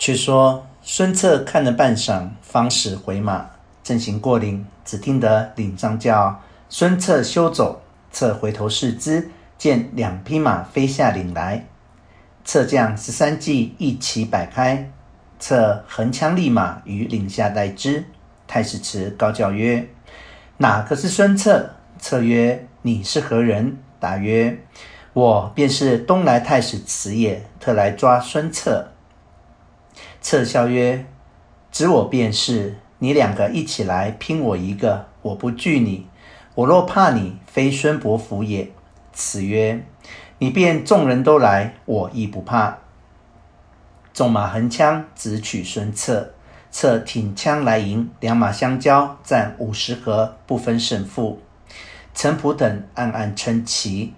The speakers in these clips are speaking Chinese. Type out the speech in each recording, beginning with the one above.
却说孙策看了半晌，方始回马，正行过岭，只听得岭上叫：“孙策休走！”策回头视之，见两匹马飞下岭来。策将十三骑一齐摆开，策横枪立马于岭下待之。太史慈高叫曰：“哪个是孙策？”策曰：“你是何人？”答曰：“我便是东莱太史慈也，特来抓孙策。”策笑曰：“指我便是。你两个一起来拼我一个，我不惧你。我若怕你，非孙伯符也。”此曰：“你便众人都来，我亦不怕。”纵马横枪直取孙策，策挺枪来迎，两马相交，战五十合，不分胜负。程普等暗暗称奇。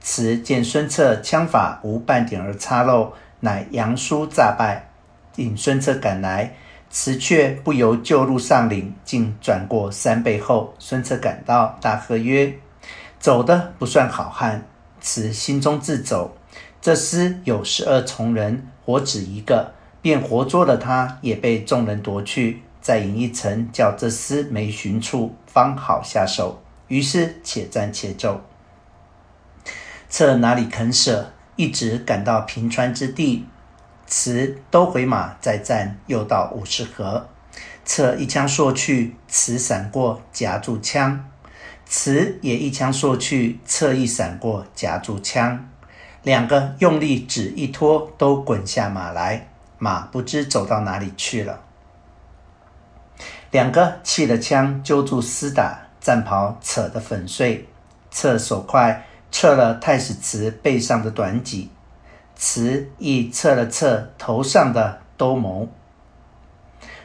此见孙策枪法无半点儿差漏，乃扬书诈败，引孙策赶来。辞却不由旧路上岭，竟转过山背后。孙策赶到，大喝曰：“走的不算好汉！”此心中自走。这厮有十二从人，活只一个，便活捉了他，也被众人夺去。再引一程，叫这厮没寻处，方好下手。于是且战且走。策哪里肯舍，一直赶到平川之地。慈都回马再战，又到五十合。策一枪槊去，慈闪过，夹住枪。慈也一枪槊去，策一闪过，夹住枪。两个用力只一拖，都滚下马来。马不知走到哪里去了。两个弃了枪，揪住厮打，战袍扯得粉碎。策手快，掣了太史慈背上的短戟。慈亦掣了策头上的兜鍪，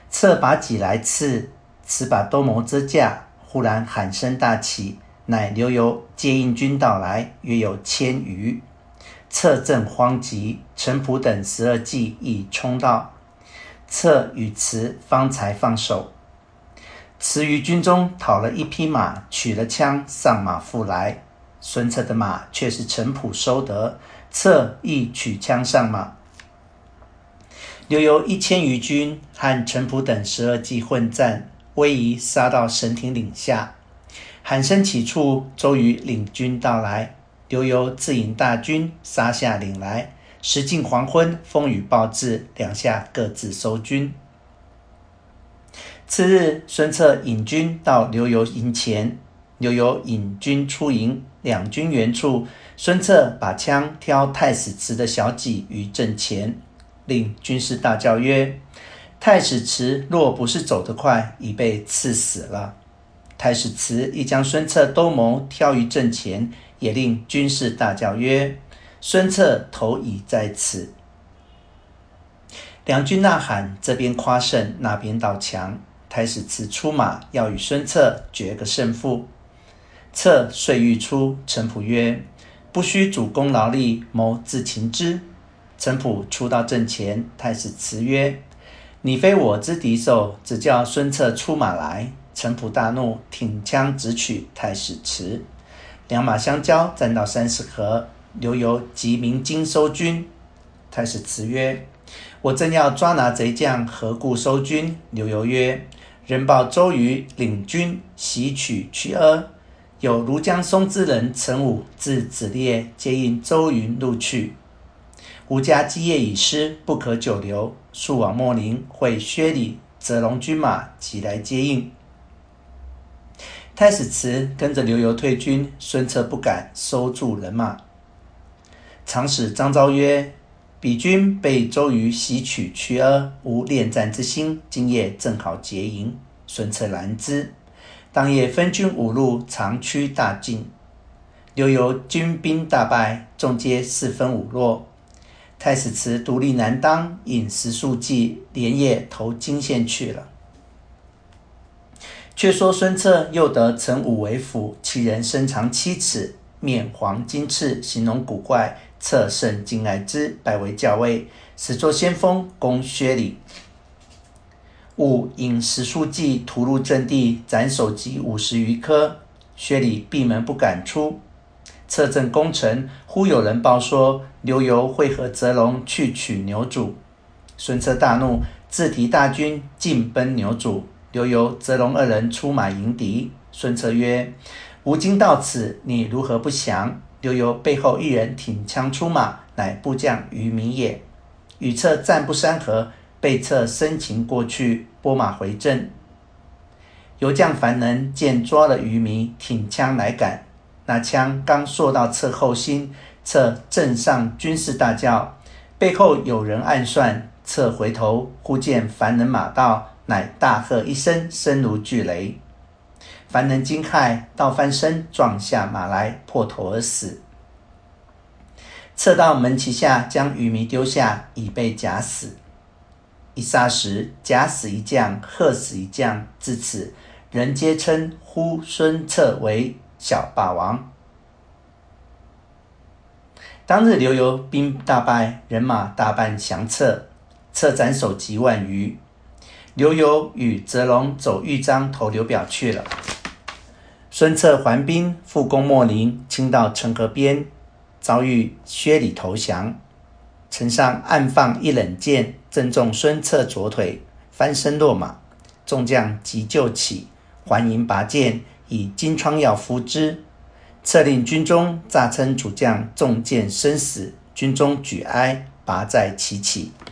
策把戟来刺，慈把兜鍪遮架。忽然喊声大起，乃刘繇接应军到来，约有千余。策正慌急，程普等十二骑已冲到，策与慈方才放手。慈于军中讨了一匹马，取了枪上马复来。孙策的马却是程普收得。策亦取枪上马，刘繇一千余军和程普等十二骑混战，逶迤杀到神亭岭下。喊声起处，周瑜领军到来，刘繇自引大军杀下岭来。时近黄昏，风雨暴至，两下各自收军。次日，孙策引军到刘繇营前，又有引军出营，两军圆处。孙策把枪挑太史慈的小戟于阵前，令军士大叫曰：“太史慈若不是走得快，已被刺死了。”太史慈亦将孙策兜鍪挑于阵前，也令军士大叫曰：“孙策头已在此。”两军呐喊，这边夸胜，那边倒强。太史慈出马要与孙策决个胜负，策遂欲出，程普曰：不须主公劳力，谋自擒之。程普出到阵前，太史慈曰：“你非我之敌手，只叫孙策出马来。”程普大怒，挺枪直取太史慈。两马相交，战到三十合，刘繇急鸣金收军。太史慈曰：“我正要抓拿贼将，何故收军？”刘繇曰：“人报周瑜领军袭取曲阿。”有庐江松之人陈武自子列接应周瑜入去，吾家基业已失，不可久留，速往秣陵会薛礼、泽龙军马，即来接应。太史慈跟着刘繇退军，孙策不敢收住人马。长史张昭曰：“彼军被周瑜袭取曲阿，无恋战之心，今夜正好劫营。”孙策拦之。当夜分军五路，长驱大进。刘繇军兵大败，众皆四分五落。太史慈独立难当，引十数骑连夜投泾县去了。却说孙策又得陈武为辅，其人身长七尺，面黄金赤，形容古怪。策甚敬爱之，拜为校尉，使作先锋，攻薛礼。五引十数骑突入阵地，斩首级五十余颗。薛礼闭门不敢出。策正攻城，忽有人报说刘繇会和泽龙去取牛渚。孙策大怒，自提大军进奔牛渚。刘繇、泽龙二人出马迎敌。孙策曰：“吾今到此，你如何不降？”刘繇背后一人挺枪出马，乃部将于弥也。与策战不三合，被策生擒过去，拨马回阵。游将樊能见抓了于弥，挺枪来赶。那枪刚索到侧后心，侧正上军士大叫，背后有人暗算。侧回头，忽见樊能马到，乃大喝一声，声如巨雷。樊能惊骇，倒翻身撞下马来，破头而死。策到门旗下，将于弥丢下，已被夹死。一霎时，夹死一将，喝死一将，自此人皆称呼孙策为小霸王。当日刘繇兵大败，人马大半降策。策斩首级万余，刘繇与泽龙走豫章投刘表去了。孙策还兵复攻秣陵，亲到城河边，遭遇薛礼投降。城上暗放一冷箭，正中孙策左腿，翻身落马。众将急救起，还营拔剑，以金疮药敷之。策令军中诈称主将中箭身死，军中举哀，拔在其起，起。